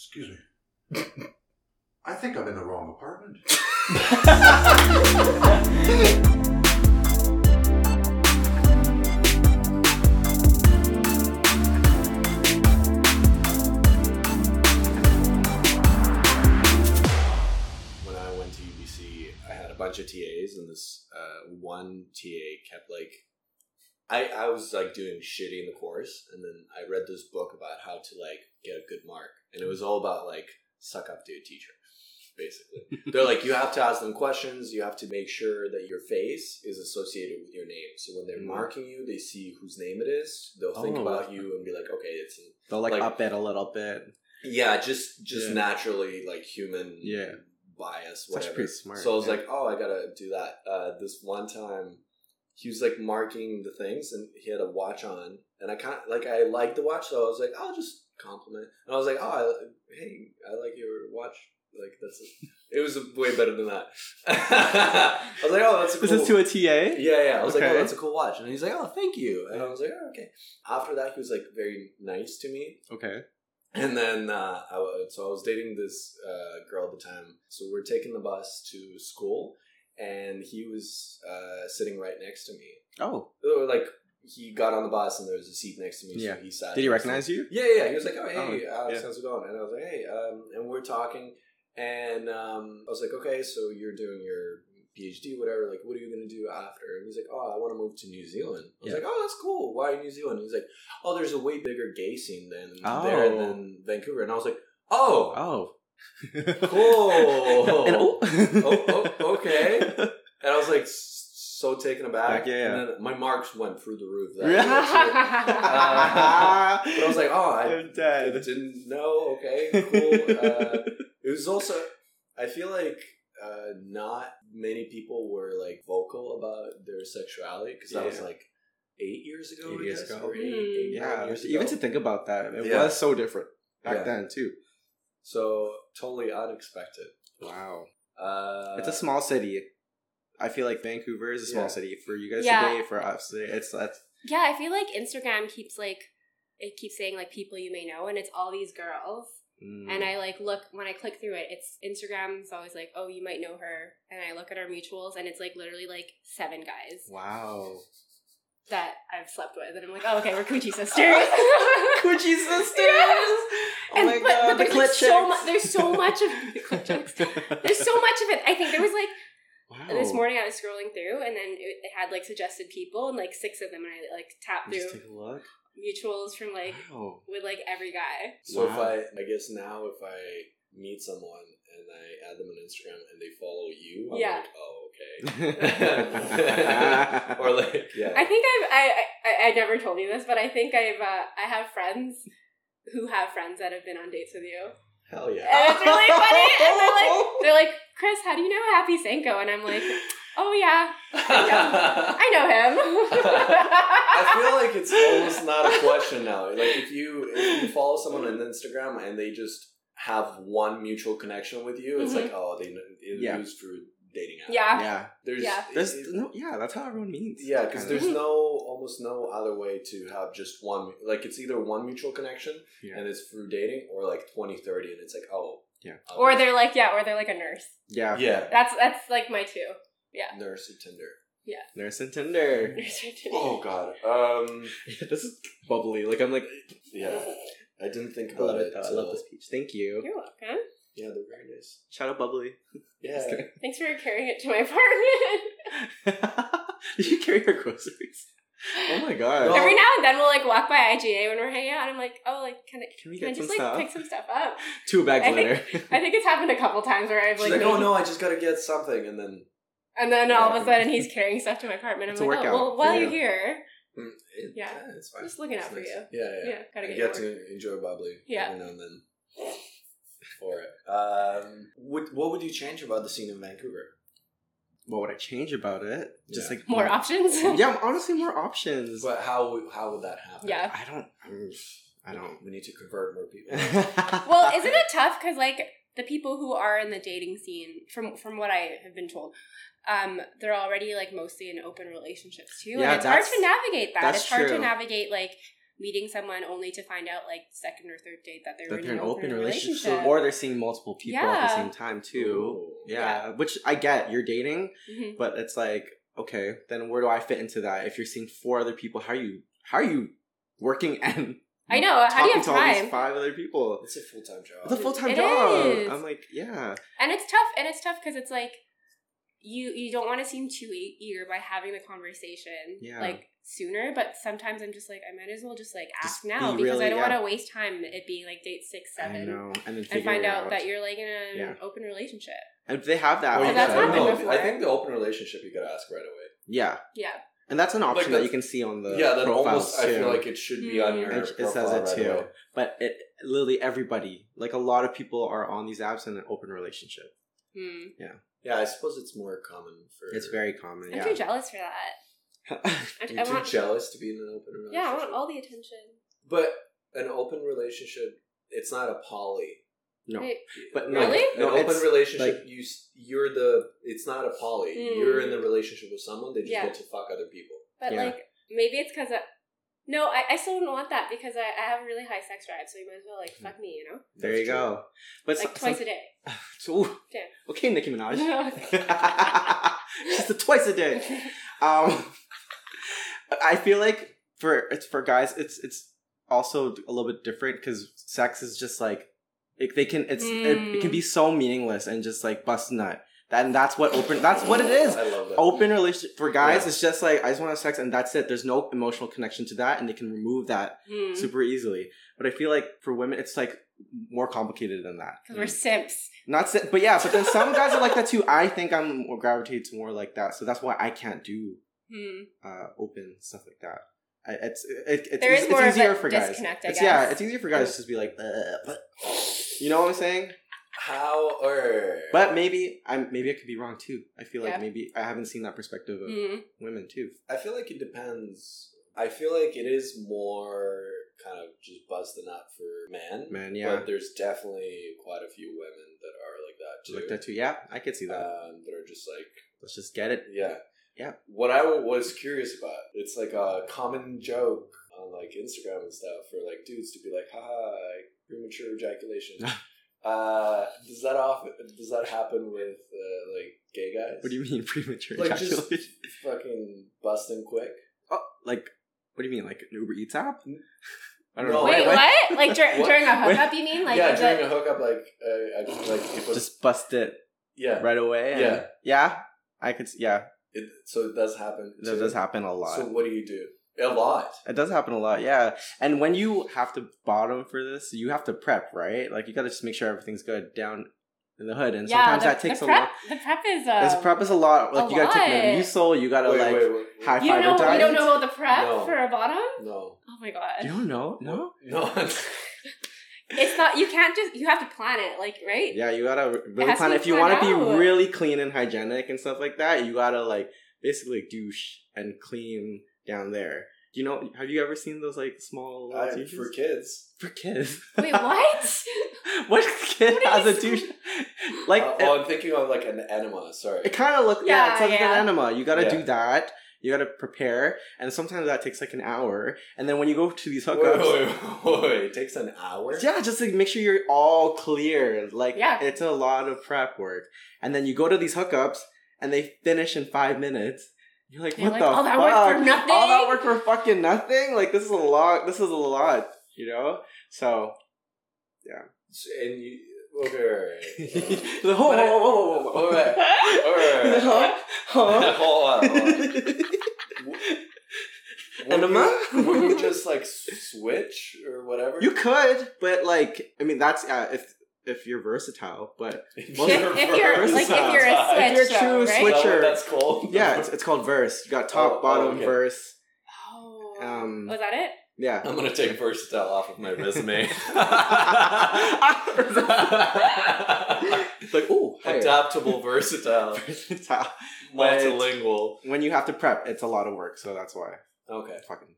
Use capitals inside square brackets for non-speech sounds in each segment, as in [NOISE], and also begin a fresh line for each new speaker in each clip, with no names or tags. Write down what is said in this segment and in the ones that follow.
Excuse me. I think I'm in the wrong apartment. [LAUGHS]
when I went to UBC, I had a bunch of TAs, and this uh, one TA kept like, I I was like doing shitty in the course, and then I read this book about how to like get a good mark, and it was all about like suck up to a teacher. Basically, [LAUGHS] they're like you have to ask them questions. You have to make sure that your face is associated with your name. So when they're
Mm.
marking you, they see whose name it is. They'll think
Oh.
about you and be like, okay, it's [LAUGHS]
They'll like,
Like-
up it a little bit.
yeah, just just
Yeah.
naturally like human
Yeah.
bias, whatever.
pretty smart,
so I was
yeah.
like, oh, I gotta do that. Uh, this one time, he was like marking the things, and he had a watch on, and I kind of like I liked the watch, so I was like, I'll just compliment. And I was like, oh, I, hey, I like your watch. Like that's it was way better than that. [LAUGHS] I was like, oh, that's a
Is
cool.
this to a TA?
Yeah, yeah. I was like, oh, that's a cool watch. And he's like, oh, thank you. And I was like, oh, okay. After that, he was like very nice to me.
Okay.
And then, uh, I, so I was dating this uh, girl at the time. So we're taking the bus to school, and he was uh, sitting right next to me.
Oh,
like he got on the bus, and there was a seat next to me.
Yeah.
So he sat.
did he recognize you?
Yeah, yeah. He was like, "Oh, hey,
Oh,
Alex,
yeah.
how's it going?" And I was like, "Hey," um, and we're talking, and um, I was like, "Okay, so you're doing your PhD, whatever. Like, what are you gonna do after?" And he's like, "Oh, I want to move to New Zealand." I was
Yeah.
like, "Oh, that's cool. Why New Zealand?" He's like, "Oh, there's a way bigger gay scene than
Oh.
there than Vancouver." And I was like, "Oh,
Oh.
Cool." [LAUGHS]
and oh.
oh, oh, okay. And I was like, so taken aback.
Like, yeah.
And then my marks went through the roof. That
Yeah. [LAUGHS]
Uh, but I was like, oh, I
I'm dead.
didn't know. Okay, cool. Uh, it was also, I feel like uh, not many people were like vocal about their sexuality because that was like eight years ago.
Eight
I
years ago.
or eight,
Mm.
eight,
yeah,
years
even to think about that, it
Yeah.
was so different back
Yeah.
then too.
So totally unexpected.
Wow,
Uh,
it's a small city. I feel like Vancouver is a small
Yeah.
city for you guys
Yeah.
today. For us, today, it's that's
yeah, I feel like Instagram keeps like it keeps saying like people you may know, and it's all these girls.
mm,
And I like look when I click through it, it's Instagram's always like, oh, you might know her, and I look at our mutuals, and it's like literally like seven guys
wow.
that I've slept with, and I'm like, oh, okay, we're coochie [LAUGHS] sisters.
Coochie sisters. [LAUGHS]
Yes.
Oh
and,
my
but,
god,
but
the
there's like
clit
so much. There's so much of the [LAUGHS] clit. There's so much of it. I think there was like
Wow.
this morning I was scrolling through, and then it, it had like suggested people, and like six of them, and I like tapped
Just
through
take a look.
mutuals from like
wow.
with like every guy.
So if I, I guess now if I meet someone and I add them on Instagram and they follow you, I'm
Yeah.
like, oh, okay. [LAUGHS] or like, yeah.
I think I've I, I I never told you this, but I think I've uh, I have friends who have friends that have been on dates with you,
Hell yeah.
and it's really funny. And they're like [LAUGHS] they're like Chris, how do you know Happy Sanko? And I'm like, oh yeah, I know [LAUGHS] him.
I feel like it's [LAUGHS] almost not a question now. Like if you if you follow someone on Instagram and they just have one mutual connection with you, it's
Mhm.
like oh they kn- it
Yeah.
was through dating app.
yeah.
yeah.
There's
Yeah.
There's
it-
no, yeah, that's how everyone meets.
Yeah, because
Kinda.
there's no almost no other way to have just one. Like it's either one mutual connection
Yeah.
and it's through dating, or like 2030 and it's like oh
Yeah.
Or they're like yeah, or they're like a nurse.
yeah,
yeah
That's that's like my two. Yeah.
nurse at Tinder. Yeah.
Nurse and Tinder. [LAUGHS]
Nurse and two.
Oh God. Um. [LAUGHS]
this is bubbly. Like I'm like,
Yeah. I didn't think
I love
it.
it. though. I love this peach. Thank you.
You're welcome.
Yeah, they're very nice.
Shout out bubbly. [LAUGHS]
Yeah.
Thanks for carrying it to my apartment. [LAUGHS] [LAUGHS]
Did you carry your groceries? Oh my god.
Well-
Every now and then we'll like walk by IGA when we're hanging out. And I'm like, oh, like can I
Can we
can I
get
just
some
like
stuff?
pick some stuff up?
Two bags
I
later.
I think it's happened a couple times where I've
She's
like,
like, oh no, I just gotta get something, and then
and then all of a sudden he's carrying stuff to my apartment. I'm
It's a
like,
workout
oh, well, while
you.
you're here,
mm, it,
Yeah.
it's fine.
just looking
It's
out for you.
Yeah, yeah.
Yeah, gotta
I
get
get to enjoy bubbly
Yeah.
every now and then. For it. Um, what what would you change about the scene in Vancouver?
what would I change about it? Just
Yeah.
like
More options. [LAUGHS]
Yeah, honestly, more options.
But how would- how would that happen?
Yeah.
I don't. I don't.
We need to convert more people. [LAUGHS]
well, isn't it tough? Because like the people who are in the dating scene, from from what I have been told, um, they're already like mostly in open relationships too,
Yeah,
and it's hard to navigate that.
that's
It's hard to navigate like meeting someone only to find out like second or third date that they're,
that
in
they're in
an
an
open,
open relationship,
relationship.
or they're seeing multiple people at the same time too.
Ooh.
Yeah, which I get. You're dating,
Mhm.
but it's like okay, then where do I fit into that? If you're seeing four other people, how are you how are you working [LAUGHS] and
I know. How do you
talking
have
to all these five other people?
It's a full time job.
It's a full time job.
is.
I'm like, yeah,
And it's tough. And it's tough because it's like you you don't want to seem too e- eager by having the conversation
Yeah.
like sooner. But sometimes I'm just like I might as well just like ask
Just
now
be
because I don't
yeah.
want to waste time it being like date six
I
seven.
know, and then
And find
it
out, that you're like in an
Yeah.
open relationship.
and if they have that,
Well, you
happened
no,
before.
I think the open relationship you gotta ask right away.
yeah,
Yeah.
and that's an option that
that's-
you can see on the
yeah, that
profiles
almost I feel like it should be on
Mm.
your
It- it says it
right
too.
away.
but it literally everybody, like a lot of people, are on these apps in an open relationship.
Hmm.
Yeah, I suppose it's more common for.
It's very common.
I'm
yeah.
too jealous for that. [LAUGHS] I,
You're
I
too
want,
jealous to be in an open relationship.
yeah, I want all the attention.
But an open relationship, it's not a poly.
no,
Wait,
but no,
Really?
An
no,
open relationship,
like-
you you're the. It's not a poly.
Mm.
You're in the relationship with someone. They just
Yeah.
get to fuck other people.
But
Yeah.
like maybe it's because no, I, I still don't want that because I, I have a really high sex drive, so you might as well like fuck me, you know,
there you go. But
like
some-
twice
some-
a day. [SIGHS]
So,
Yeah.
okay, Nicki Minaj. [LAUGHS] Just a [LAUGHS] twice a day. [LAUGHS] Um, I feel like for it's for guys, it's it's also a little bit different because sex is just like it, they can it's it, it can be so meaningless and just like bust nut. That, and that's what open. That's what it is.
I love that.
Open relationship for guys.
Yeah.
It's just like I just want to have sex and that's it. There's no emotional connection to that, and they can remove that
Hmm.
super easily. But I feel like for women, it's like more complicated than that.
Because we're simps.
Not si- but yeah, but then some guys are like that too. I think I'm more gravitated to more like that, so that's why I can't do
Hmm.
uh, open stuff like that. I, it's it, it's,
There is
it's
more of
easier
a
for guys.
disconnect, I
It's- Yeah, it's easier for guys to just be like, "Uh," but you know what I'm saying.
How or
But maybe I'm maybe I could be wrong too. I feel like
Yeah.
maybe I haven't seen that perspective of
Hmm.
women too.
I feel like it depends. I feel like it is more kind of just buzz the nut for men.
Man, yeah,
But there's definitely quite a few women that are like that too.
like that too. Yeah, I could see that.
Um, that are just like,
Let's just get it.
yeah.
Yeah.
What I was curious about, it's like a common joke on like Instagram and stuff for like dudes to be like, haha, like, premature ejaculation. [LAUGHS] uh, does that often, does that happen with uh, like gay guys?
What do you mean [LAUGHS] premature
Like just fucking busting quick?
Oh, like what do you mean like an Uber Eats app? I don't
No.
know.
Wait, what? Like dur-
What?
during a
Wait.
hookup, you mean? Like
yeah, during
it-
a hookup, like, uh, I, like if it,
Just bust it
yeah,
right away. and-
Yeah.
yeah. I could. Yeah,
it, so it does happen.
that
too.
does happen a lot.
So what do you do? A lot.
It does happen a lot, yeah. And when you have to bottom for this, you have to prep, right? Like you got to just make sure everything's good down in the hood, and
yeah,
sometimes
the,
that takes
the
a lot.
The prep is um,
This prep is a lot. Like
a
you got to take
lot.
Metamucil. You got to like
wait, wait, wait.
high
You don't know?
fiber
You don't know about the prep
No.
for a bottom?
No.
Oh my god!
You don't know? No.
No. [LAUGHS] [LAUGHS]
It's not. You can't just. You have to plan it, like right?
Yeah, you gotta really
has to
plan.
be
If you want to be really clean and hygienic and stuff like that, you gotta like basically douche and clean down there. Do you know? Have you ever seen those like small
I,
douches?
for kids.
for kids? [LAUGHS]
Wait, what? [LAUGHS]
what kid
What are
has a douche? [LAUGHS] Like
Uh,
it,
oh, I'm thinking of like an enema. Sorry.
it kind of looks. Yeah,
Yeah,
it's like
yeah.
an enema. You gotta
Yeah.
do that. You gotta prepare, and sometimes that takes like an hour. And then when you go to these hookups,
wait, wait, wait, It takes an hour.
Yeah, just like make sure you're all clear. Like,
Yeah.
it's a lot of prep work. And then you go to these hookups and they finish in five minutes. You're like,
You're
what
like,
the
all that
fuck?
work for nothing?
All that work for fucking nothing? Like, this is a lot. This is a lot, you know? So, yeah.
And you. Okay.
the whole, whoa, whoa, whoa, whoa, whoa.
All right, all right.
Huh? Huh?
Hold on, hold on. Would you- Would you just like switch or whatever?
you could, but like, I mean, that's, uh, if, if you're versatile, but [LAUGHS]
If
Well,
if, if you're like if you're a
versatile.
switch,
If you're a true
right?
switch-
Is that
Switcher.
what that's called?
yeah, it's, it's called verse. You got top,
Oh, oh,
bottom,
okay.
verse.
Oh,
Um,
was that it?
Yeah.
I'm gonna take versatile off of my resume.
It's [LAUGHS] [LAUGHS] like, oh,
Adaptable, versatile,
versatile.
multilingual.
When you have to prep, it's a lot of work, so that's why.
Okay,
Fucking,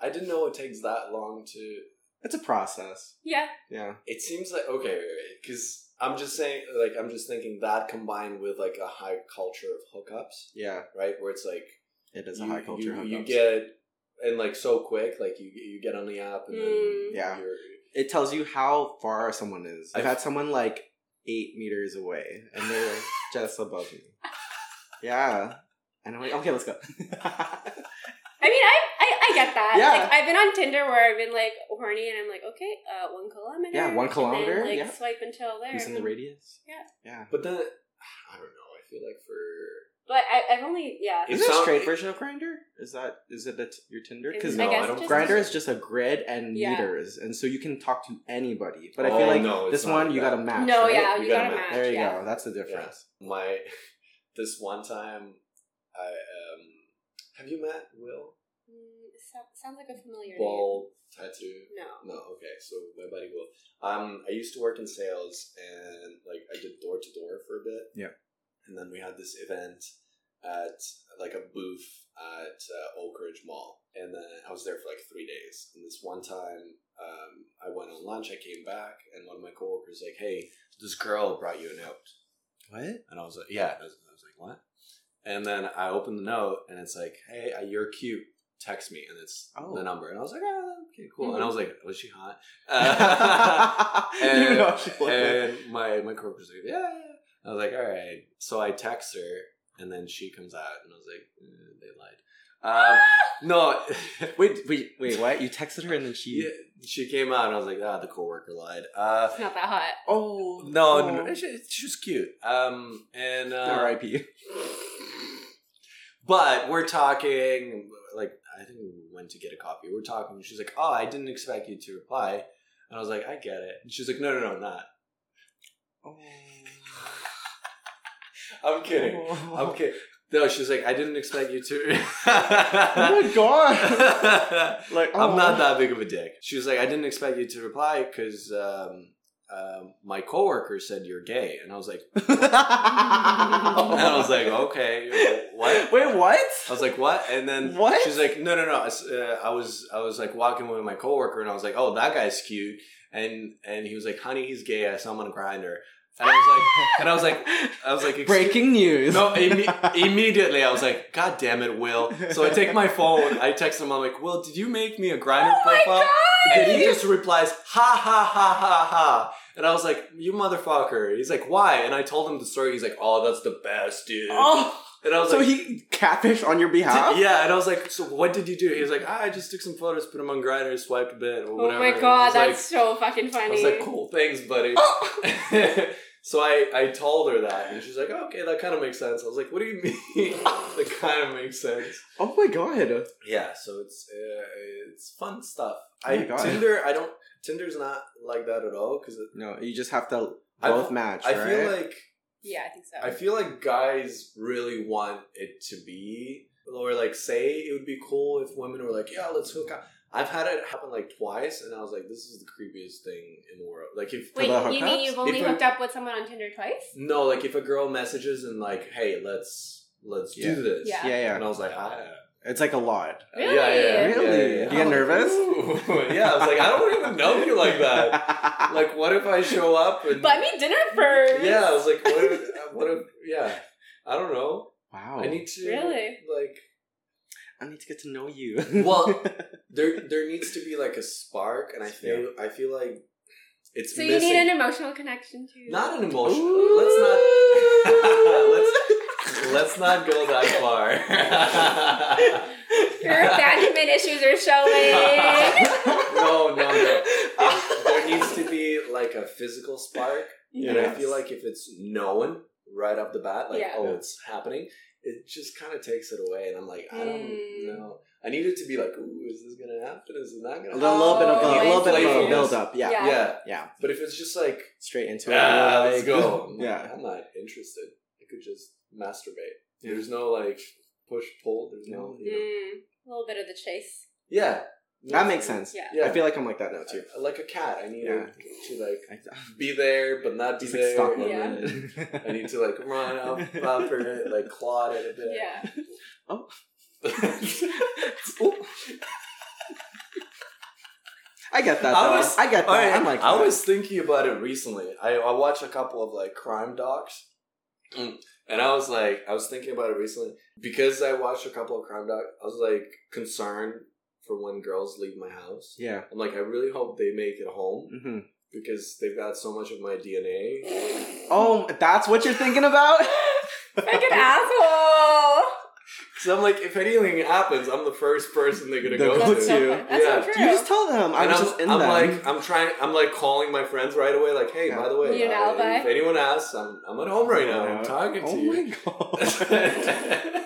I didn't know it takes that long to.
It's a process.
Yeah.
Yeah.
It seems like okay, because I'm just saying, like, I'm just thinking that combined with like a high culture of hookups,
Yeah.
right? Where it's like
It is a high culture.
You, you get and like so quick. Like you you get on the app and
Mm.
then
Yeah.
you're,
It tells you how far someone is. I've
I've-
had someone like eight meters away, and they're [LAUGHS] just above me. Yeah, and I'm like, okay, let's go. [LAUGHS]
I mean, I, I I get that.
Yeah.
Like I've been on Tinder where I've been like horny, and I'm like, okay, uh, one kilometer.
Yeah, one
and
kilometer,
then, like
yeah.
swipe until there.
In the radius.
Yeah.
Yeah.
but then [SIGHS] I don't know. I feel like for
But I, I've only yeah.
It
Is it a straight version of Grindr? Is that is it the t- your Tinder? Because
No,
I guess
I don't-
Grindr is just a grid and
Yeah.
meters, and so you can talk to anybody. But I
Oh,
feel like
no,
this one
like
you got to match.
No,
right?
yeah,
You
you,
gotta
gotta
match.
match.
There you
yeah.
go. That's the difference.
my [LAUGHS] this one time, I um have you met Will
so- sounds like a familiar
Bald tattoo?
No.
No, okay. So my buddy Will. Um, I used to work in sales, and like I did door to door for a bit.
Yeah.
And then we had this event at like a booth at uh, Oak Ridge Mall, and then I was there for like three days. And this one time, um, I went on lunch. I came back, and one of my coworkers like, "Hey, this girl brought you a note."
What?
And I was like, "Yeah." I was, I was like, "What?" And then I opened the note, and it's like, "Hey, uh, you're cute." Text me, and it's
Oh.
the number. And I was like, "Oh, okay, cool." And I
Mhm.
was like, "Was she hot?" [LAUGHS] Uh,
you
and,
know she looked like-
and my my coworker's like, yeah, yeah. I was like, all right. So I text her, and then she comes out, and I was like, eh, they lied. Um, [LAUGHS] no, [LAUGHS]
Wait, wait, wait! What? You texted her and then she?
yeah, she came out, and I was like, ah, the coworker lied. Uh,
It's not that hot.
Oh
no,
oh.
no, no, she, she was cute. Um, and uh,
R.I.P.
But we're talking, like, I think we went to get a coffee. We're talking, and she's like, oh, I didn't expect you to reply. And I was like, I get it. And she's like, no, no, no, not.
Oh.
I'm kidding. I'm kidding. No, she's like, I didn't expect you to.
Oh my god! [LAUGHS] Like,
I'm
oh.
not that big of a dick. She was like, I didn't expect you to reply because um, um, my coworker said you're gay, and I was like, [LAUGHS] and I was like, okay, what?
Wait, what?
I was like, what? And then
What?
she's like, no, no, no. Uh, I was, I was like walking with my coworker, and I was like, oh, that guy's cute. And and he was like, honey, he's gay. I saw him on a Grindr. And I was like, and I was like, [LAUGHS] I was like, "Excuse-
breaking news.
No, imme- immediately I was like, God damn it, Will. So I take my phone, I text him, I'm like, Will, did you make me a Grindr
Oh
profile? And he just replies, ha ha ha ha ha. And I was like, you motherfucker. He's like, why? And I told him the story. He's like, oh, that's the best, dude.
Oh,
and I was
so
like,
he catfish on your behalf?
yeah. And I was like, so what did you do? He was like, ah, I just took some photos, put them on Grindr, swiped a bit, or whatever.
Oh
whatever.
my god, that's
like-
so fucking funny.
I was like, cool, thanks, buddy. [LAUGHS] so I, I told her that, and she's like, okay, that kind of makes sense. I was like, what do you [LAUGHS] mean? [LAUGHS] that kind of makes sense.
Oh my god.
Yeah, so it's uh, it's fun stuff.
Oh
I
my God.
Tinder, I don't. Tinder's not like that at all because
No, you just have to
I-
both match,
I
right?
feel like
yeah, I think so.
I feel like guys really want it to be, or like say it would be cool if women were like, yeah, let's hook up. I've had it happen like twice, and I was like, this is the creepiest thing in the world. Like if
Wait, you mean you've only
If I-
hooked up with someone on Tinder twice?
no, like if a girl messages and like, hey, let's let's
Yeah.
do this,
Yeah.
yeah, yeah.
and I was like, ah.
It's like a lot.
Really?
Yeah, yeah, yeah,
Really?
yeah, yeah.
You get nervous?
Ooh. [LAUGHS] yeah, I was like, I don't even know you like that. [LAUGHS] Like, what if I show up and
Buy me dinner first.
yeah, I was like, what if, what if, yeah, I don't know.
wow.
I need to
Really?
like
I need to get to know you.
Well, [LAUGHS] there there needs to be like a spark, and I feel I feel like it's
So you need an emotional connection too.
not an emotion.
Ooh.
Let's not let's let's not go that far. [LAUGHS]
Your abandonment issues are showing.
no, no, no. It- there needs to be like a physical spark, and I feel like if it's known right off the bat, like
Yeah.
oh, it's happening, it just kind of takes it away, and I'm like, I don't
Mm.
know. I need it to be like, ooh, is this gonna happen? Is it not gonna?
little,
happen?
little bit of
Oh,
a,
I
little bit of a build up. Yeah.
Yeah.
yeah.
Yeah.
But if it's just like,
Straight into it.
ah, let's go. I'm [LAUGHS] like,
Yeah.
I'm not interested. I could just masturbate.
Yeah.
There's no like push pull. There's no. You know.
Mm, a little bit of the chase.
Yeah.
That makes sense.
Yeah.
Yeah.
I feel like I'm like that now too.
I- like a cat. I need
Yeah.
to like
Like,
be there but not be
just like
there.
stalk
Yeah. [LAUGHS]
I need to like run up, up for it, like claw it a bit.
Yeah. Oh. [LAUGHS]
I get that.
I was-
I get that.
Alright,
I'm like
I
that.
was thinking about it recently. I, I watched a couple of like crime docs, Mm. And I was like, I was thinking about it recently because I watched a couple of crime docs. I was like concerned for when girls leave my house.
Yeah.
I'm like, I really hope they make it home
hmm
because they've got so much of my DNA.
Oh, that's what you're thinking about? [LAUGHS]
Fucking asshole.
So I'm like, if anything happens, I'm the first person they're gonna
They'll
go
go
to.
to.
so
you.
That's
Yeah.
so true.
You just tell them. I
and
was
I'm,
just in
I'm
them.
like, I'm trying. I'm like calling my friends right away. Like, hey,
Yeah.
by the way,
You need an
uh, if anyone asks, I'm I'm at home right now. I'm
Yeah.
talking to
oh
you.
my [LAUGHS] god.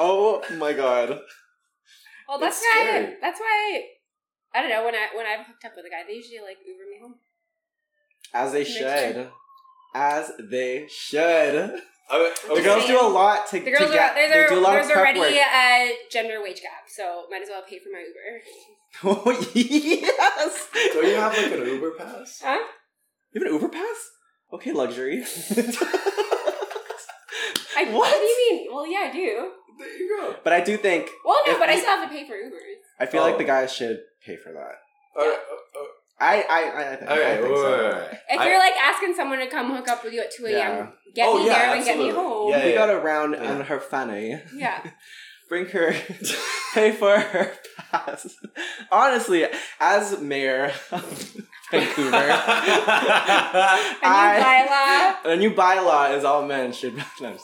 oh my god.
well, that's
It's
why.
scary.
That's why. I don't know when I when I've hooked up with a guy, they usually like Uber me home.
As they should.
sure.
As they should.
I-
The girls do a lot to,
The girls
to get.
are there's,
they do a lot
there's
of prep
already
work.
a gender wage gap, so might as well pay for my Uber. [LAUGHS]
Oh yes.
Don't you have like an Uber pass?
Huh?
You have an Uber pass? Okay, luxury. [LAUGHS] [LAUGHS]
I,
What?
what do you mean? Well, yeah, I do.
There you go.
but I do think
Well, no,
If
but I still have to pay for Ubers.
I feel
Oh.
like the guys should pay for that.
All right, uh, uh,
I I I, I think,
Okay,
I think
wait,
so.
wait, wait, wait.
If
I-
you're like asking someone to come hook up with you at 2 a.m.,
Yeah.
get
Oh,
me
yeah,
there and get me home.
Yeah,
We
yeah.
got around
Yeah.
on her fanny.
Yeah. [LAUGHS]
Bring her, [LAUGHS] pay for her pass. Honestly, as mayor of [LAUGHS] Vancouver,
A new bylaw.
a new bylaw is all men should. No,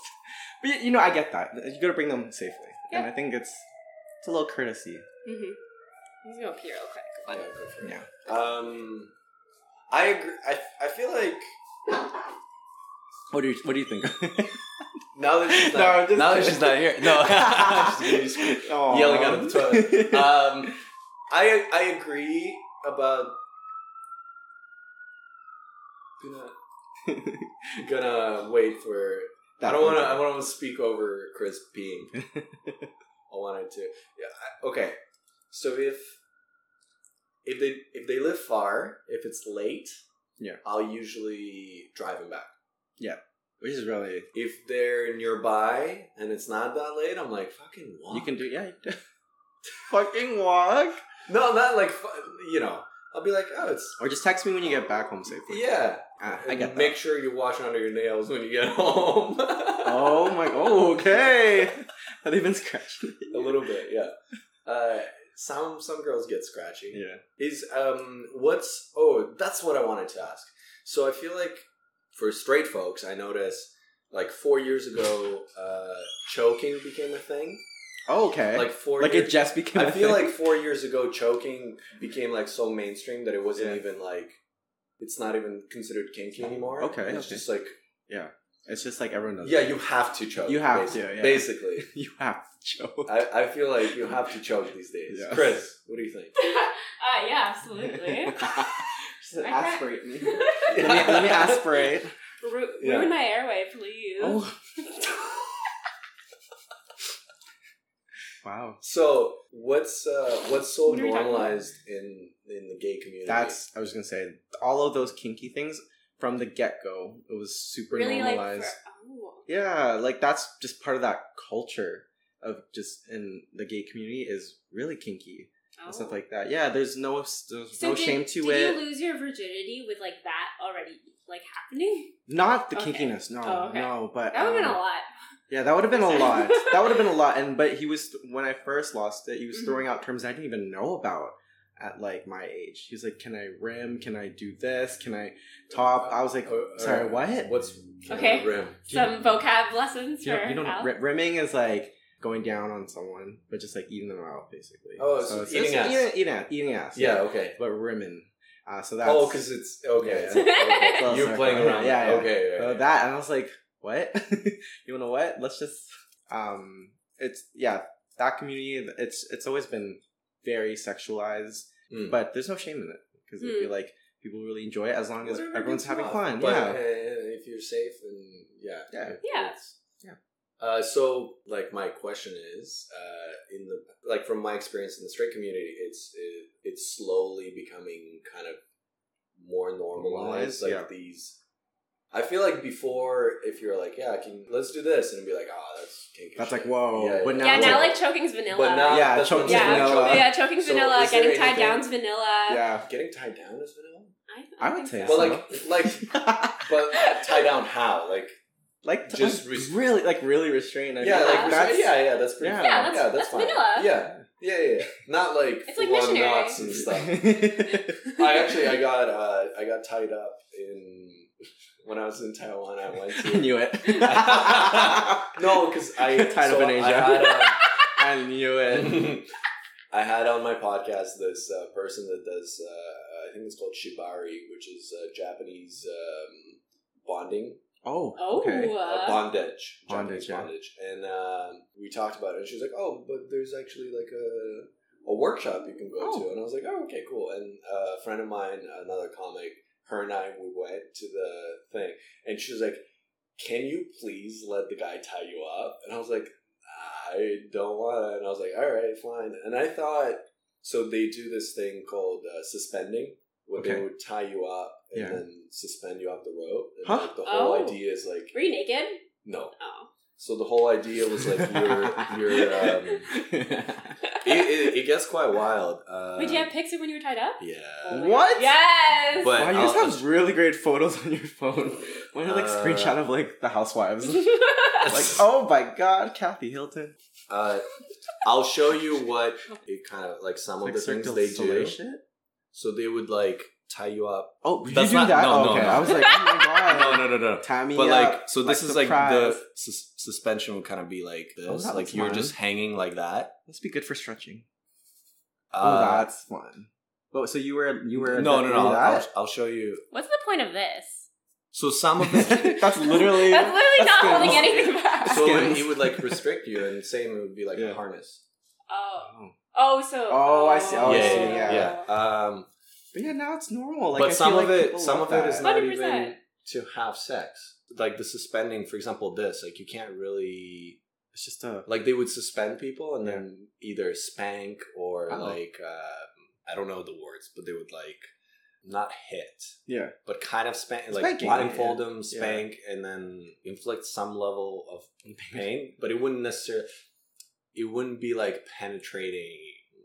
but you- you know, I get that. You got to bring them safely, and I think it's it's a little courtesy.
Mm-hmm. He's gonna pee real quick.
Yeah, go for it.
Yeah.
Um, I agree. I, I feel like
What do you What do you think? [LAUGHS]
now that she's
No,
not,
just
now that she's not here, no, [LAUGHS] [LAUGHS] She's yelling out of the toilet. Um, I I agree about gonna gonna wait for. I don't want to. I want to speak over Chris peeing. I wanted to. Yeah. I- Okay. So if if they if they live far, if it's late,
Yeah.
I'll usually drive them back.
Yeah, which is really
If they're nearby and it's not that late, I'm like fucking walk.
you can do. Yeah, can do. [LAUGHS] fucking walk.
no, not like you know. I'll be like, oh, it's
Or just text me when you get back home safely.
yeah.
Ah, I get that.
Make sure you wash under your nails when you get home. [LAUGHS]
Oh my. Oh, okay. [LAUGHS] Have they been scratching?
a little bit, yeah. Uh, some some girls get scratchy.
Yeah.
Is um what's oh that's what I wanted to ask. So I feel like for straight folks, I notice like four years ago, uh, choking became a thing.
Oh, okay.
Like four,
like
years,
it just became.
I feel
thing?
like four years ago, choking became like so mainstream that it wasn't
Yeah.
even like it's not even considered kinky anymore.
Okay,
it's
okay.
just like
it's just like everyone does.
yeah,
it.
you have to choke.
You have
basi-
to, yeah.
Basically, [LAUGHS]
you have to choke.
I, I feel like you have to choke these days.
Yeah.
Chris, what do you think? [LAUGHS]
uh, yeah, absolutely. [LAUGHS]
She said,
I
aspirate me. let me. Let me aspirate.
Ru-
Yeah.
Ruin my airway, please.
Oh. wow.
So what's uh, what's so
What are we talking
normalized in in the gay community?
That's. I was gonna say all of those kinky things from the get go. It was super
really like.
normalized.
For, oh.
Yeah, like that's just part of that culture of just in the gay community is really kinky and stuff
Oh.
like that. Yeah, there's no there's
So
no
did,
shame to
did
it.
Did you lose your virginity with like that already like happening?
Not the
Okay.
kinkiness, no,
Oh, okay.
no. But
That would have
um,
been a lot.
Yeah, that would have been a [LAUGHS] lot. That would have been a lot. And but he was when I first lost it, he was
Mhm.
throwing out terms I didn't even know about at like my age. He's like, "Can I rim? Can I do this? Can I top?" I was like,
Uh,
"Sorry,
uh,
what?"
What's
Okay.
rim?
Some vocab lessons
You
for
know, you know
Al.
ri- rimming is like going down on someone, but just like eating them out, basically.
Oh, so
it's
eating
it's
ass.
eating, eating, ass, eating ass.
Yeah, okay.
but rimming. Uh, so that's
Oh, because it's okay.
Yeah,
okay.
Close [LAUGHS]
You're
circle.
playing around.
Yeah, yeah.
Okay.
So that, and I was like, "What? [LAUGHS] you wanna what? Let's just." Um, it's yeah, that community. It's it's always been very sexualized,
Mm.
but there's no shame in it because I
Hmm.
feel like people really enjoy it as long as
Whatever
everyone's having
off.
fun.
But,
yeah,
uh, if you're safe and yeah,
Yeah.
Yeah.
Yeah.
Uh, so, like, my question is, uh, in the like from my experience in the straight community, it's it, it's slowly becoming kind of more normalized.
Normalized,
Like
yeah.
these, I feel like before, if you're like, yeah, can let's do this, and it'd be like, oh, that's kinky.
that's
shit."
like whoa.
Yeah,
But
yeah.
now,
yeah, now
like,
like choking's vanilla.
But now,
Yeah,
that's
choking's
yeah,
vanilla.
choking-
yeah, choking's
So
vanilla.
is there
Getting tied
anything-
down's vanilla.
yeah,
Getting tied down is vanilla.
I,
I would
think
say
so.
But like, like, [LAUGHS] but tie down how? Like,
like t-
Just
I'm really like really restrained. I
Yeah,
feel
like
that's-
yeah, yeah, that's pretty.
Yeah.
fine.
Yeah, that's-
yeah, that's,
that's
fine.
vanilla.
Yeah, yeah, yeah, yeah. Not like
It's like
full-on
missionary.
knots and stuff. [LAUGHS] I actually, I got, uh, I got tied up in when I was in Taiwan. I went
I
to [LAUGHS]
knew it. [LAUGHS]
no, because I
Tied up in Asia.
I had, uh, [LAUGHS]
I knew it.
I had on my podcast this uh, person that does, uh, I think it's called shibari, which is uh, Japanese um, bonding,
Oh,
Oh,
okay.
uh,
uh,
bondage,
Bondage,
Japanese
yeah.
bondage, and um, we talked about it. And she was like, "Oh, but there's actually like a a workshop you can go
Oh.
to," and I was like, "Oh, okay, cool." And uh, a friend of mine, another comic, her and I, we went to the thing, and she was like, "Can you please let the guy tie you up?" And I was like, "I don't want," to. and I was like, "All right, fine." And I thought so. They do this thing called uh, suspending. Where
Okay.
they would tie you up and
Yeah.
then suspend you off the rope. And
Huh?
like, the whole
Oh.
idea is like
were you naked?
no.
Oh.
So the whole idea was like you're you're [LAUGHS] um, [LAUGHS] it, it, it gets quite wild. Uh,
Wait, do you have pics of when you were tied up?
Yeah.
What?
Yes.
But-
wow, you
I'll-
just have really great photos on your phone. Why not like
Uh,
screenshot of like the housewives? [LAUGHS] like, oh my god, Kathy Hilton.
Uh, I'll show you what it kind of like some of
Like
the things they do.
Shit?
So they would like tie you up.
Oh, you
That's
do
not-
that?
no,
Oh,
no,
okay,
no.
I was like, oh my [LAUGHS] god.
No, no, no, no.
Tammy,
But
uh,
like, so this is like the
surprise.
sus- suspension would kind of be like
Oh,
this,
that
like you're
fun.
just hanging like that.
Must be good for stretching.
Uh,
oh, that's fun. Oh, so you were you were
no, no, no.
were
I'll, I'll. I'll show you.
What's the point of this?
So some of the [LAUGHS]
that's literally
That's literally
that's
not
good.
holding anything back. [LAUGHS]
so
Skins.
it would like restrict you, and same it would be like
Yeah.
a harness.
Oh.
Oh.
Oh, so.
Oh, I see. Oh, I see,
yeah,
yeah.
yeah. Um,
But yeah, now it's normal. Like,
but
I
some
feel
of
like
it, some
love
of it is not
100%.
even to have sex. Like the suspending, for example, this like you can't really
It's just a
like they would suspend people and
Yeah.
then either spank or
Oh.
like uh, I don't know the words, but they would like not hit,
yeah.
but kind of spank, like
Spanking,
blindfold
yeah.
them,
Yeah.
spank, and then inflict some level of pain. But it wouldn't necessarily. It wouldn't be like penetrating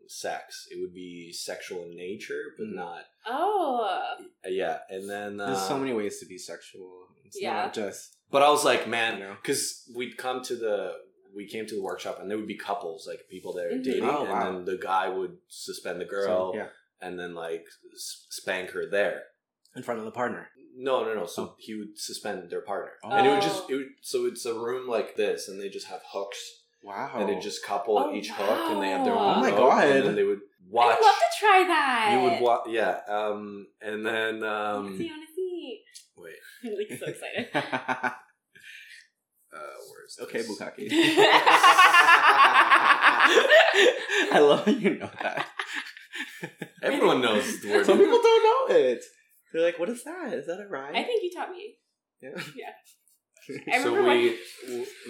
sex. It would be sexual in nature, but
Mm.
not.
Oh.
Uh, yeah, and then uh,
There's so many ways to be sexual. It's
Yeah.
not just
But I was like, man, because we'd come to the we came to the workshop and there would be couples like people that are
Mhm.
dating,
Oh,
and
wow.
then the guy would suspend the girl
so, yeah
and then like spank her there.
in front of the partner.
No, no, no. So
Oh.
he would suspend their partner,
Oh.
and it would just it would, so it's a room like this, and they just have hooks,
Wow.
and they just couple
Oh,
each hook, and they have their
wow.
own.
Oh my
hook,
God.
And then they would watch.
I'd love to try that.
You would watch, yeah. Um, and then um,
see, I wanna see.
wait, [LAUGHS]
I'm like so excited. [LAUGHS]
uh, where's [LAUGHS]
okay. Bukkake. I love how you know that.
Everyone knows the word.
Some people don't know it. They're like, "What is that? Is that a rhyme?"
I think you taught me.
Yeah.
I [LAUGHS]
so
remember
we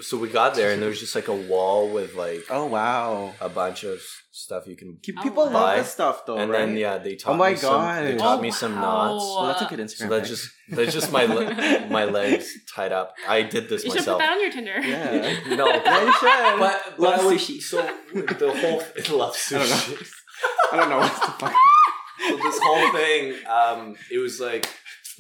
so we got there and there was just like a wall with like
Oh wow.
a bunch of stuff you can
Keep-
Oh,
People
wow.
love this stuff though,
and
right?
then yeah they taught
Oh my
me some they taught
Oh,
me some
wow.
knots
Well, that's a good Instagram.
so that's just that's just my le- [LAUGHS] my legs tied up I did this
You should
myself
put that on your Tinder.
Yeah. [LAUGHS]
no
Yeah, you should.
but, but
Love
I would-
sushi.
so the whole love
I don't know.
sushi
I don't know what the fuck.
so this whole thing um it was like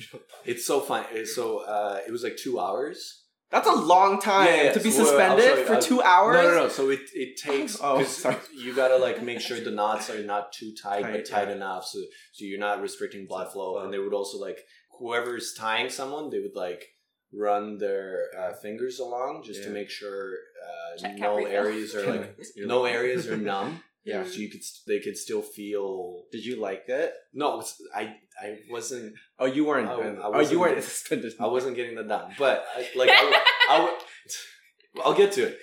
[LAUGHS] it's so fun so uh it was like two hours
That's a long time
Yeah, yeah,
to be
so, uh, I'll
suspended
show you.
for
I'll-
two hours.
No, no, no. So it it takes. [LAUGHS]
Oh,
'cause
sorry.
You gotta like make sure the knots are not too tight, but
Tight,
tight
yeah.
enough, so so you're not restricting blood flow.
Flow.
And they would also like whoever's tying someone, they would like run their uh, fingers along just to make sure uh, no
everything.
areas are like [LAUGHS] no areas are numb.
Yeah.
So you could st- they could still feel.
Did you like it?
No, it's, I I wasn't
Oh, you weren't.
I- I
oh, you weren't suspended. [LAUGHS]
I wasn't getting the numb, but I, [LAUGHS] like I, would- I would. I'll get to it,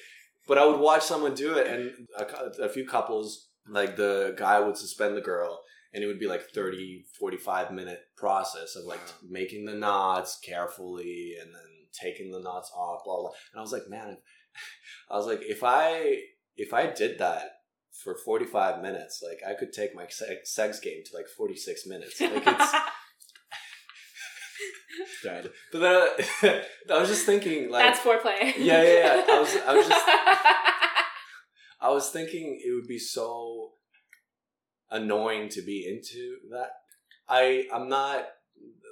but I would watch someone do it, and a, a few couples, like the guy would suspend the girl, and it would be like 30, 45 minute process of like
uh-huh.
making the knots carefully, and then taking the knots off, blah blah. And I was like, man, [LAUGHS] I was like, if I if I did that for forty five minutes, like I could take my sex, sex game to like forty six minutes. Like it's. [LAUGHS] But then I, [LAUGHS] I was just thinking, like,
That's foreplay.
Yeah, yeah, yeah. I was- I was just- [LAUGHS] I was thinking it would be so annoying to be into that. I I'm not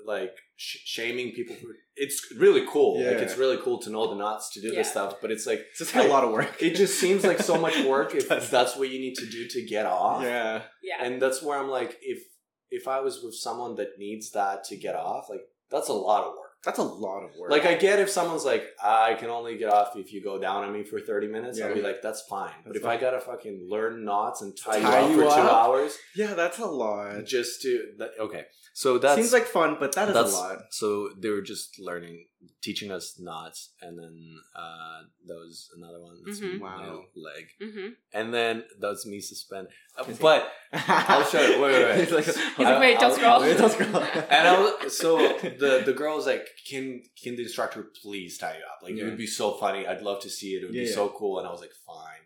like sh- shaming people for it's really cool. Like it's really cool to know the knots to do
Yeah.
this stuff, but it's like
It's just like a lot of work.
it just seems like so much [LAUGHS] work if that's what you need to do to get off.
yeah.
Yeah.
And that's where I'm like, if if I was with someone that needs that to get off, like that's a lot of work.
That's a lot of work.
Like I get if someone's like, I can only get off if you go down on me for thirty minutes. I'll be like, that's fine. but
That's
if I gotta fucking learn knots and tie,
Tie
you up
you
for two
up?
hours
yeah, that's a lot.
just to that, okay, so that
Seems like fun, but
that's
a lot.
so they were just learning, teaching us knots, and then uh, that was another one. That's
Mhm.
my
Wow.
leg,
Mm-hmm.
and then that was me suspend. Uh, but [LAUGHS] I'll show you. Wait, wait, wait.
He's like,
He's
I-
like, wait, don't
I'll-
scroll.
Wait, don't scroll. [LAUGHS]
and I was so the the girl was like, "Can can the instructor please tie you up? Like it would be so funny. I'd love to see it. It would
Yeah,
be
yeah.
so cool." And I was like, "Fine."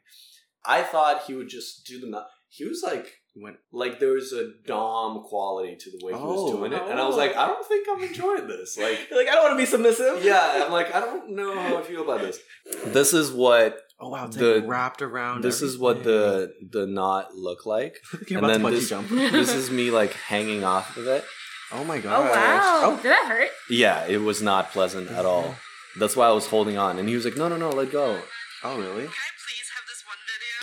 I thought he would just do the knot. He was like,
Went-
like there was a dom quality to the way he was
Oh.
doing it, and I was
Oh.
like, I don't think I'm enjoying this. [LAUGHS] Like,
You're like, I don't want to be submissive.
yeah, I'm like, I don't know how I feel about this. This is what
Oh wow, it's
The-
wrapped around.
this is what the the knot look like. [LAUGHS]
You're
and
about
then
to bungee
this-
jump. [LAUGHS]
This is me like hanging off of it.
Oh my God.
Oh
god.
wow! Oh. Did that hurt?
Yeah, it was not pleasant at all. That's why I was holding on, and he was like, "No, no, no, let go."
Oh really?
Can I please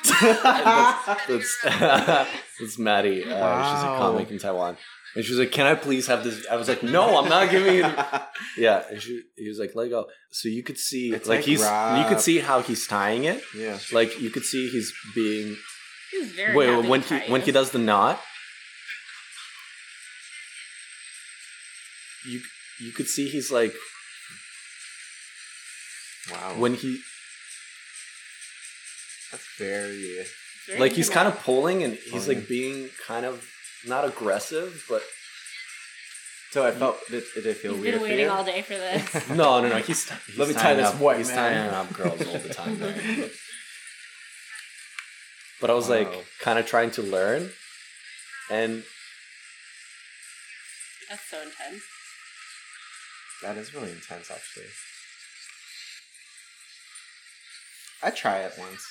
have this one video?
That's [LAUGHS] that's Maddie. Uh, She's a comic in Taiwan, and she was like, "Can I please have this?" I was like, "No, I'm not giving you." [LAUGHS] Yeah, and she, he was like, "Let go." So you could see,
It's
like,
like
he's, you could see how he's tying it.
yeah.
Like you could see he's being.
He's very
Wait,
happy
when he
try
when he does the knot, you you could see he's like
Wow.
when he
that's very.
Very
like he's kind of pulling and he's
oh,
like being kind of not aggressive, but
So I felt. Did, did it feel
He's
weird
been
for
waiting
you?
all day for this. [LAUGHS]
no, no, no. He's, he's
Let me tie
tying
this
up,
white
He's
man.
tying up girls all the time. there. But I was
Wow.
like kind of trying to learn, and
That's so intense.
That is really intense, actually. I'd try it once.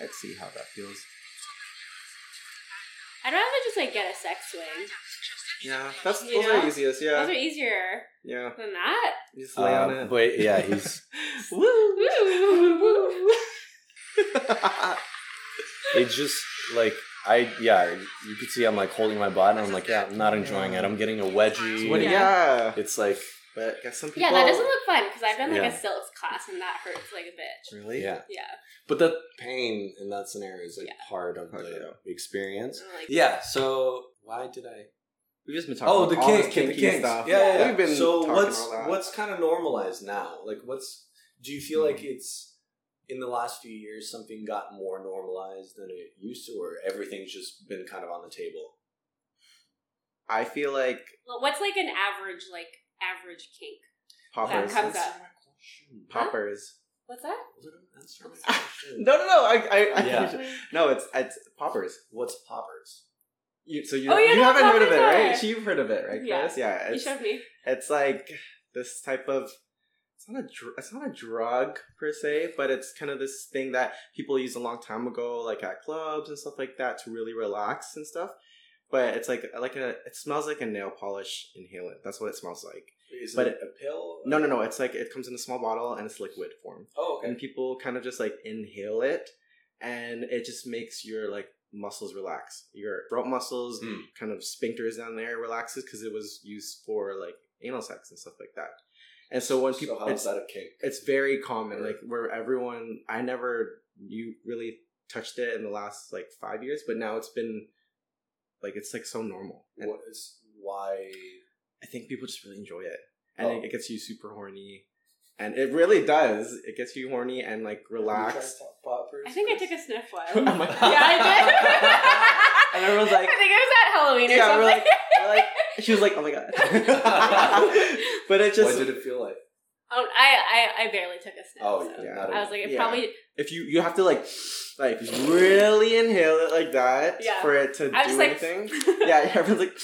I'd see how that feels.
I'd rather just like get a sex swing.
Yeah, that's
You
those are easiest. Yeah,
Those are easier
yeah.
than that.
You just lay on
uh,
it.
but yeah, he's [LAUGHS]
Woo!
Woo, woo, woo.
it's just like I yeah. You could see I'm like holding my butt, and I'm like yeah, I'm not enjoying it. I'm getting a wedgie.
What-
Yeah.
yeah.
It's like
but I guess some people.
Yeah, that doesn't look fun because I've done like
Yeah.
a silks class and that hurts like a bitch.
really.
yeah.
Yeah.
But the pain in that scenario is like
Yeah.
part of
Part,
the
yeah.
experience.
Like,
Yeah. So why did I?
We've just been talking.
Oh,
about
the
all this
kink, the
kinky
kinks.
stuff.
Yeah, yeah, yeah.
We've been
so what's what's kind of normalized now? Like, what's do you feel like hmm. it's in the last few years something got more normalized than it used to, or everything's just been kind of on the table?
I feel like
well, what's like an average like average kink?
poppers.
comes up.
Poppers.
What's that?
Answer my question.
No, no, no. I, I, I
Yeah.
no. It's it's poppers.
What's poppers?
You, so you,
Oh, you
you
know
haven't heard of it,
poppers
right?
are.
So you've heard of it, right,
Yeah.
Chris? Yeah.
You
It's,
showed me.
it's like this type of. It's not a dr- it's not a drug per se, but it's kind of this thing that people used a long time ago, like at clubs and stuff like that, to really relax and stuff. But it's like like a it smells like a nail polish inhalant. That's what it smells like.
Is
But
it a pill?
No, no, no. It's like it comes in a small bottle and it's liquid form.
Oh, okay.
and people kind of just like inhale it and it just makes your like muscles relax your throat muscles
Hmm.
kind of sphincters down there relaxes because it was used for like anal sex and stuff like that and so when people
so
it's,
that a kink?
it's very common like where everyone i never you really touched it in the last like five years but now it's been like it's like so normal and
What is why?
i think people just really enjoy it and
Oh.
it, it gets you super horny and it really does it gets you horny and like relaxed
Poppers?
I think I took a sniff [LAUGHS] once.
Oh my-
yeah, I did. [LAUGHS]
And everyone's like-
I think it was at Halloween or
Yeah, we're
something.
like, we're like, she was like, "Oh my god!" [LAUGHS] but it just
what did it feel like?
oh, I, I, I barely took a sniff.
Oh,
so.
yeah.
not a-
I was like, it
Yeah.
probably.
If you you have to like like really inhale it like that
Yeah.
for it to
I
do
was like,
anything. [LAUGHS] yeah, everyone's like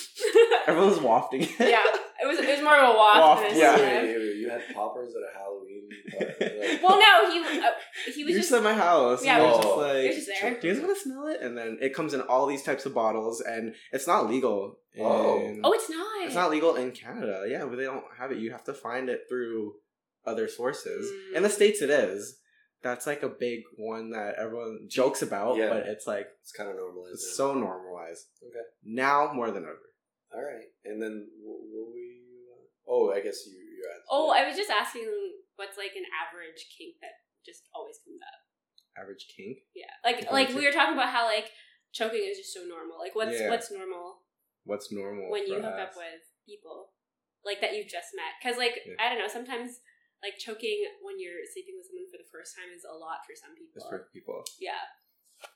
everyone's [LAUGHS] wafting it.
yeah, it was it was more of a waft.
Waft,
than
yeah.
sniff.
Wait, wait, you had poppers at a Halloween? Like-
Well, no, he uh, he was
You're
just
just at my house.
Yeah,
and
we're just-
just like,
you're just there.
do you guys want to smell it? And then it comes in all these types of bottles, and it's not legal.
Oh.
in-
oh, it's not.
it's not legal in Canada. Yeah, but they don't have it. You have to find it through other sources.
Mm.
In the states, it is. That's like a big one that everyone jokes about,
Yeah.
but it's like
It's kind of normalized.
it's so normalized
okay.
now more than ever.
All right, and then what, what were you? Uh, oh, I guess you you had.
Oh, I was just asking what's like an average kink that just always comes up.
Average kink.
Yeah, like
Average
like
kink.
we were talking about how like choking is just so normal. Like what's
Yeah.
what's normal
What's normal
when you hook
us?
up with people like that you've just met? Because like
Yeah.
I don't know, sometimes like choking when you're sleeping with someone for the first time is a lot for some people.
Just for people.
Yeah,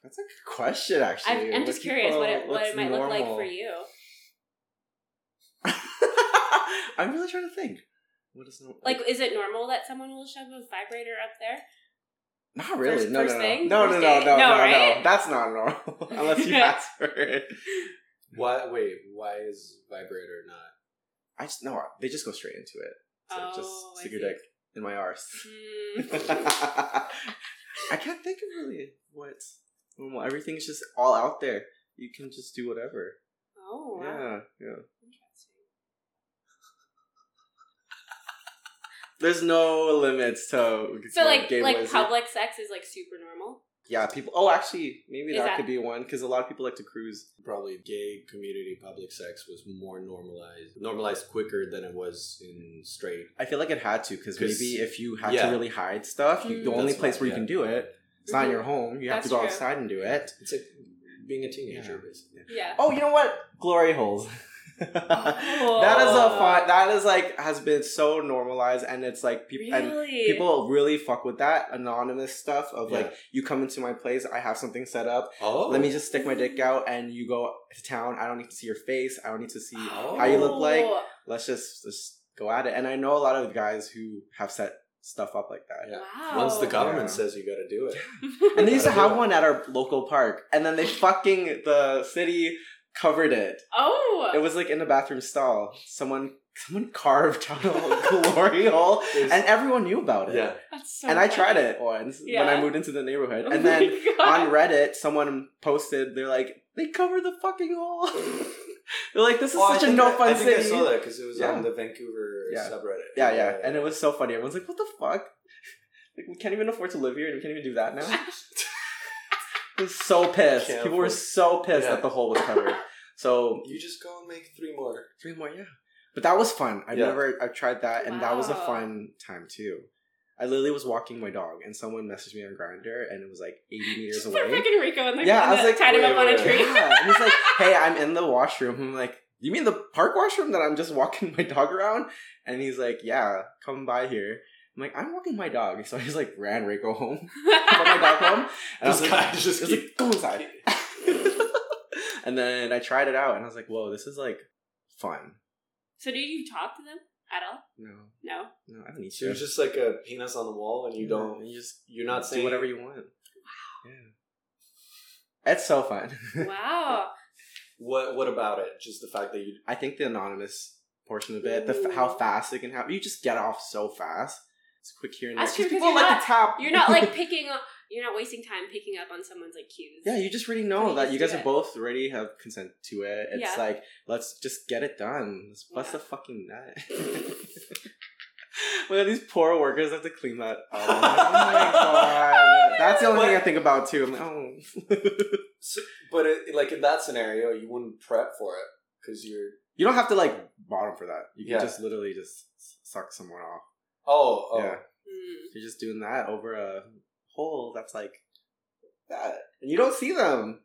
That's a good question, actually.
I'm, I'm
What
just curious what it what it might look like for you. [LAUGHS]
I'm really trying to think. What is normal?
Like, is it normal that someone will shove a vibrator up there?
not really.
first-
no,
first
no, no,
thing?
no, no,
First
no,
date?
no,
No,
no,
right?
no. That's not normal [LAUGHS] unless you [LAUGHS] ask for it.
Why? Wait, why is vibrator not?
I just no. They just go straight into it. So
Oh,
just
I
your
see.
dick in my arse.
Hmm. [LAUGHS]
I can't think of really what's normal. Everything's just all out there. You can just do whatever.
Oh, wow.
Yeah, yeah.
Interesting.
There's no limits to
So like like public sex is like super normal.
Yeah, people. Oh, actually, maybe
Is
that,
that-
could be one because a lot of people like to cruise.
Probably gay community public sex was more normalized, normalized quicker than it was in straight.
I feel like it had to because
'Cause-
maybe if you had
yeah.
to really hide stuff, you, the
Mm.
only
That's
place
right,
where you
yeah.
can do it, it's not in your home. You have
That's
to go
true.
outside and do it.
It's like being a teenager,
Yeah.
basically.
Yeah.
Oh, you know what? Glory holes. [LAUGHS] [LAUGHS] that is a fun. That is like has been so normalized, and it's like people and
Really?
people really fuck with that anonymous stuff of
Yeah.
like you come into my place, I have something set up.
Oh,
Let me oh. just stick my dick out, and you go to town. I don't need to see your face. I don't need to see
Oh.
how you look like.
Oh,
Let's just just go at it. And I know a lot of guys who have set stuff up like that.
Yeah.
Wow.
Once the government
Yeah.
says you got to do it. [LAUGHS]
And they used to have
it.
one at our local park, and then they fucking the city covered it.
oh.
It was like in the bathroom stall. Someone someone carved out a [LAUGHS] glory hole, and everyone knew about it.
yeah,
That's so
and I tried it once when I moved into the neighborhood,
Oh
and then on Reddit, someone posted, they're like, they covered the fucking hole. [LAUGHS] they're like, this is
Oh,
such a no
I-
fun
I think
city.
I saw that because it was
Yeah.
on the Vancouver
Yeah.
subreddit.
Yeah, yeah, and it was so funny. Everyone's like, what the fuck? [LAUGHS] Like, we can't even afford to live here, and we can't even do that now. I was so pissed.
Can't
People were
afford-
so pissed
Yeah.
that the hole was covered. So [LAUGHS]
You just go and make three more.
three more, yeah. But that was fun. I've
Yeah.
never I've tried that, and that was a
Wow.
fun time too. I literally was walking my dog, and someone messaged me on Grindr, and it was like eighty meters
They're
away.
freaking Rico in the
Yeah, I was like,
tied him
wait,
up on a
wait,
tree.
Yeah, and he's like, [LAUGHS] "Hey, I'm in the washroom." I'm like, "You mean the park washroom that I'm just walking [LAUGHS] my dog around?" And he's like, "Yeah, come by here." I'm like, "I'm walking my dog," [LAUGHS] so I just like ran Rico home, [LAUGHS] brought my dog home, and I was
This
like,
guy just
I was
keep-
like, "Go inside." [LAUGHS] and then I tried it out, and I was like, "Whoa, this is like fun."
so did you talk to them at all?
No,
No.
no, I don't need
So
to.
you're just like a penis on the wall, and you don't.
You just
You're not
do
saying
whatever you want. Wow. Yeah. It's so fun.
Wow.
What What about it? Just the fact that you.
I think the anonymous portion of it, the f- how fast it can happen, you just get off so fast. It's quick here and there.
That's true,
'Cause
'cause
people
you're
like
not-
to tap.
You're not like [LAUGHS] picking up. You're not wasting time picking up on someone's like cues.
yeah, you just really know
you
that you
do
guys are
it.
both already have consent to it. It's
Yeah.
like let's just get it done. Let's bust
Yeah.
the fucking nut. [LAUGHS] Look at these poor workers have to clean that up. Oh my [LAUGHS] god, oh that's the only thing I think about too. I'm like, oh.
So, but it, like in that scenario, you wouldn't prep for it because you're.
you don't have to like bottom for that. You can
Yeah.
just literally just suck someone off.
Oh, oh.
Yeah.
Mm.
You're just doing that over a hole that's like that, and you don't see them.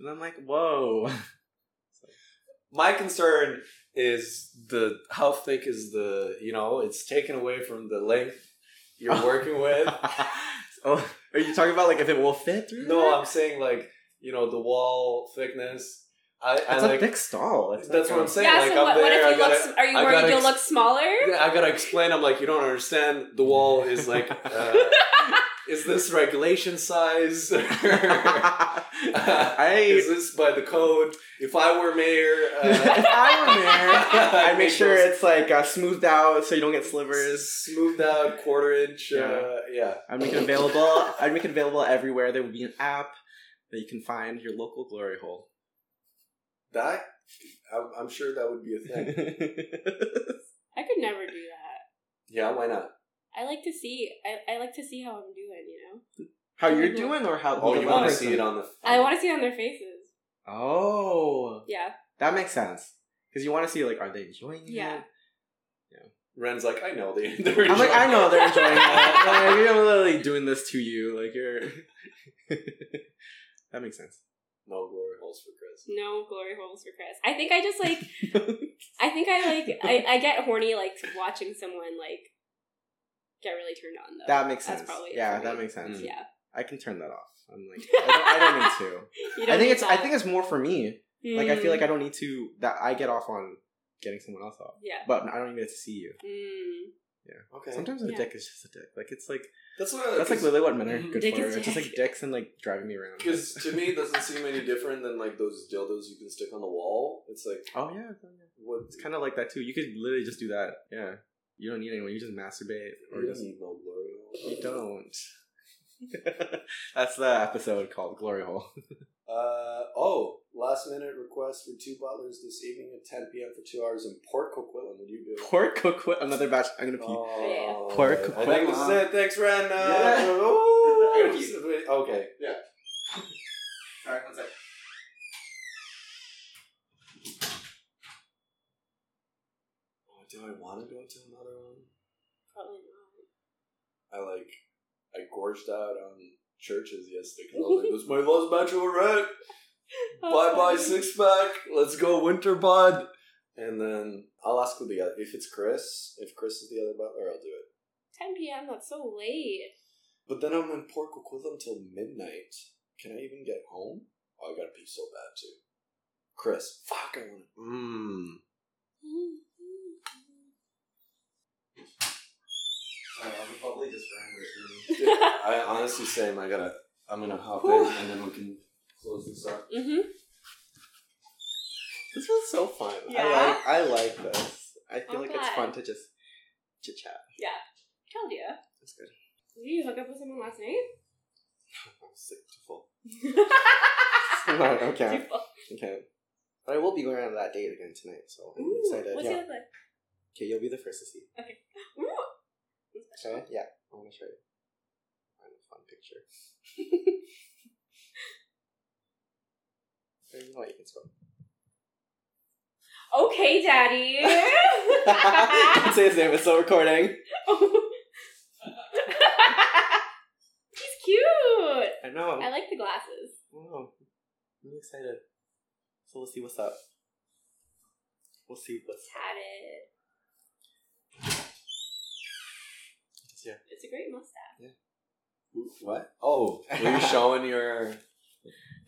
And I'm like, whoa.
My concern is the how thick is the you know it's taken away from the length you're [LAUGHS] working with.
oh, are you talking about like if it will fit through?
No,
there?
I'm saying like you know the wall thickness. I, I
It's
like
a big stall. It's
that's what I'm saying.
yeah.
like,
so
I'm
what, what if you look?
gotta-
s- Are you
I
worried
gotta
you'll
ex-
look smaller?
Yeah, I gotta explain. I'm like, you don't understand. The wall is like, [LAUGHS] uh, is this regulation size? [LAUGHS]
I
is this by the code? If I were mayor, uh, [LAUGHS]
if I were mayor, I'd make
make
sure it's like uh, smoothed out so you don't get slivers.
smoothed out quarter inch.
Yeah.
Uh, yeah.
I'd make it available. I'd make it available everywhere. There would be an app that you can find your local glory hole.
That I'm, I'm sure that would be a thing. [LAUGHS]
I could never do that.
Yeah, why not?
I like to see. I, I like to see how I'm doing. You know.
how you're mm-hmm. doing, or how?
Oh,
the
you
other
want to
person?
see it on the?
I want to see it on their faces.
Oh,
Yeah.
that makes sense. Because you want to see like, are they enjoying it?
Yeah.
it?
Ren's like, I know they. [LAUGHS] They're
I'm like, I
enjoying
know they're enjoying it. [LAUGHS] Like, you're literally doing this to you. Like you're. that makes sense.
No glory holes for Chris.
No glory holes for Chris. I think I just like. [LAUGHS] I think I like. I, I get horny like watching someone like get really turned on though.
that makes sense.
That's probably
yeah, that makes sense.
Mm.
Yeah.
I can turn that off. I'm like, [LAUGHS] I don't, I don't need to. [LAUGHS]
You
I
don't
think
need
it's. I think it's more for me. Like I feel
Mm.
like I don't need to. That I get off on getting someone else off,
Yeah.
but I don't even get to see you.
Mm.
Okay.
Sometimes a
Yeah.
dick is just a dick. Like it's like
that's what.
that's like literally what men are
Mhm.
good
Dick
for.
is
It's just
dick.
like dicks and like driving me around. [LAUGHS]
Because to me, it doesn't seem any different than like those dildos you can stick on the wall. It's like
oh yeah, oh, yeah.
what?
it's kind of like that too. You could literally just do that. Yeah, you don't need anyone. You just masturbate or
You don't
just
need no glory hole.
you don't. [LAUGHS] That's the episode called Glory Hole. [LAUGHS]
Uh oh! Last minute request for two butlers this evening at 10 p.m. for two hours in Port Coquitlam. Would you do?
Pork coquit. Another batch. I'm gonna pee.
Oh,
Pork
I think this is it. Thanks, Ren.
Yeah.
okay.
Yeah. All right, one sec.
Oh, do I want to go to another one?
Probably not.
I like I gorged out on churches yesterday because I was like, "This is my last bachelorette. Bye bye six pack. Let's go winter bud." And then I'll ask who the other. If it's Chris, if Chris is the other butler, I'll do it.
10 p.m. That's so late.
But then I'm in Port Coquitlam till midnight. Can I even get home? Oh, I gotta pee so bad too. Chris, fuck, I want. Mmm. [LAUGHS]
I'm probably just [LAUGHS]
I honestly same. I gotta. I'm gonna hop in and then we can close this up.
mm-hmm.
This was so fun.
Yeah?
I like. I like this. I feel
I'm
like it's fun to just chit chat. Yeah.
Told you.
That's good.
Did you hook up with someone last night? [LAUGHS]
I'm sick too full. [LAUGHS] [LAUGHS] Right, okay. Okay. But I will be going on that date again tonight, so I'm
Ooh,
excited.
What's
yeah.
he look like?
Okay, you'll be the first to see. Okay.
Ooh.
Okay. Yeah. I want to show you. Find a fun picture. Or you know what? You can scroll.
Okay, Daddy. [LAUGHS] [LAUGHS]
Don't say his name. It's still recording. [LAUGHS]
He's cute.
I know.
I like the glasses.
Wow. I'm excited. So we'll see what's up. We'll see what's
Tatted.
Yeah.
It's a great mustache. Yeah.
What? Oh, were you showing your?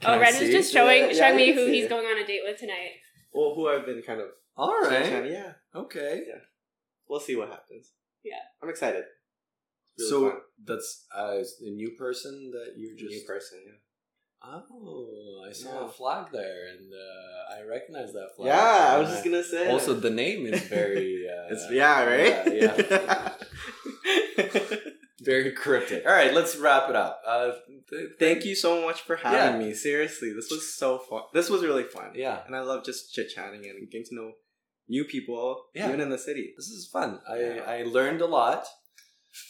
Can
oh,
I
Ren
see?
just showing
Yeah, yeah,
showing
you
me who he's
it.
going on a date with tonight.
Well, who I've been kind of.
All right.
chit-chatting- Yeah.
Okay.
We'll see what happens.
Yeah.
I'm excited. Really
so
fun.
that's uh, a new person that you're just.
new person. Yeah.
Oh, I saw
Yeah.
a flag there, and uh, I recognize that flag.
Yeah, I was
And
just gonna say.
Also, the name is very. [LAUGHS] Uh,
It's yeah, right.
Yeah, yeah. [LAUGHS] [LAUGHS] very cryptic. All right, let's wrap it up. Uh, th-
Thank you so much for having
Yeah.
me. Seriously, this was so fun. This was really fun.
Yeah,
And I love just chit chatting and getting to know new people,
Yeah.
even in the city.
this is fun. I
Yeah.
I learned a lot.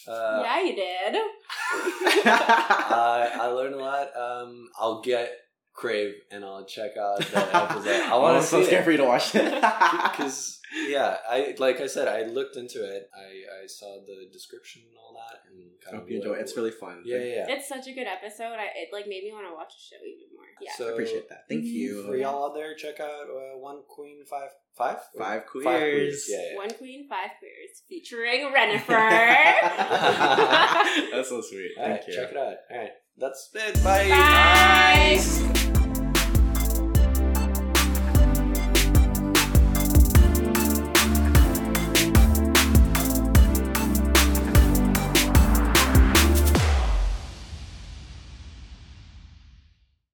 Uh,
yeah, you did. [LAUGHS] [LAUGHS]
I I learned a lot. Um, I'll get Crave and I'll check out [LAUGHS] that episode. I want
I'm
to
so
see
scared for you to watch it. [LAUGHS]
because yeah, I like I said, I looked into it. I I saw the description and all that, and
I
kind of
hope you enjoy it. It's really fun.
yeah yeah. yeah.
It's such a good episode. I, it like made me want to watch the show even more. Yeah.
So
I appreciate that. Thank you.
for y'all out there, check out uh, One Queen Five Five
Five
Five
queers.
Yeah, yeah.
One Queen, Five Queers, featuring Renifer. [LAUGHS]
That's so sweet.
All
Thank
right,
you.
check it out. All right, that's it. Bye.
Bye.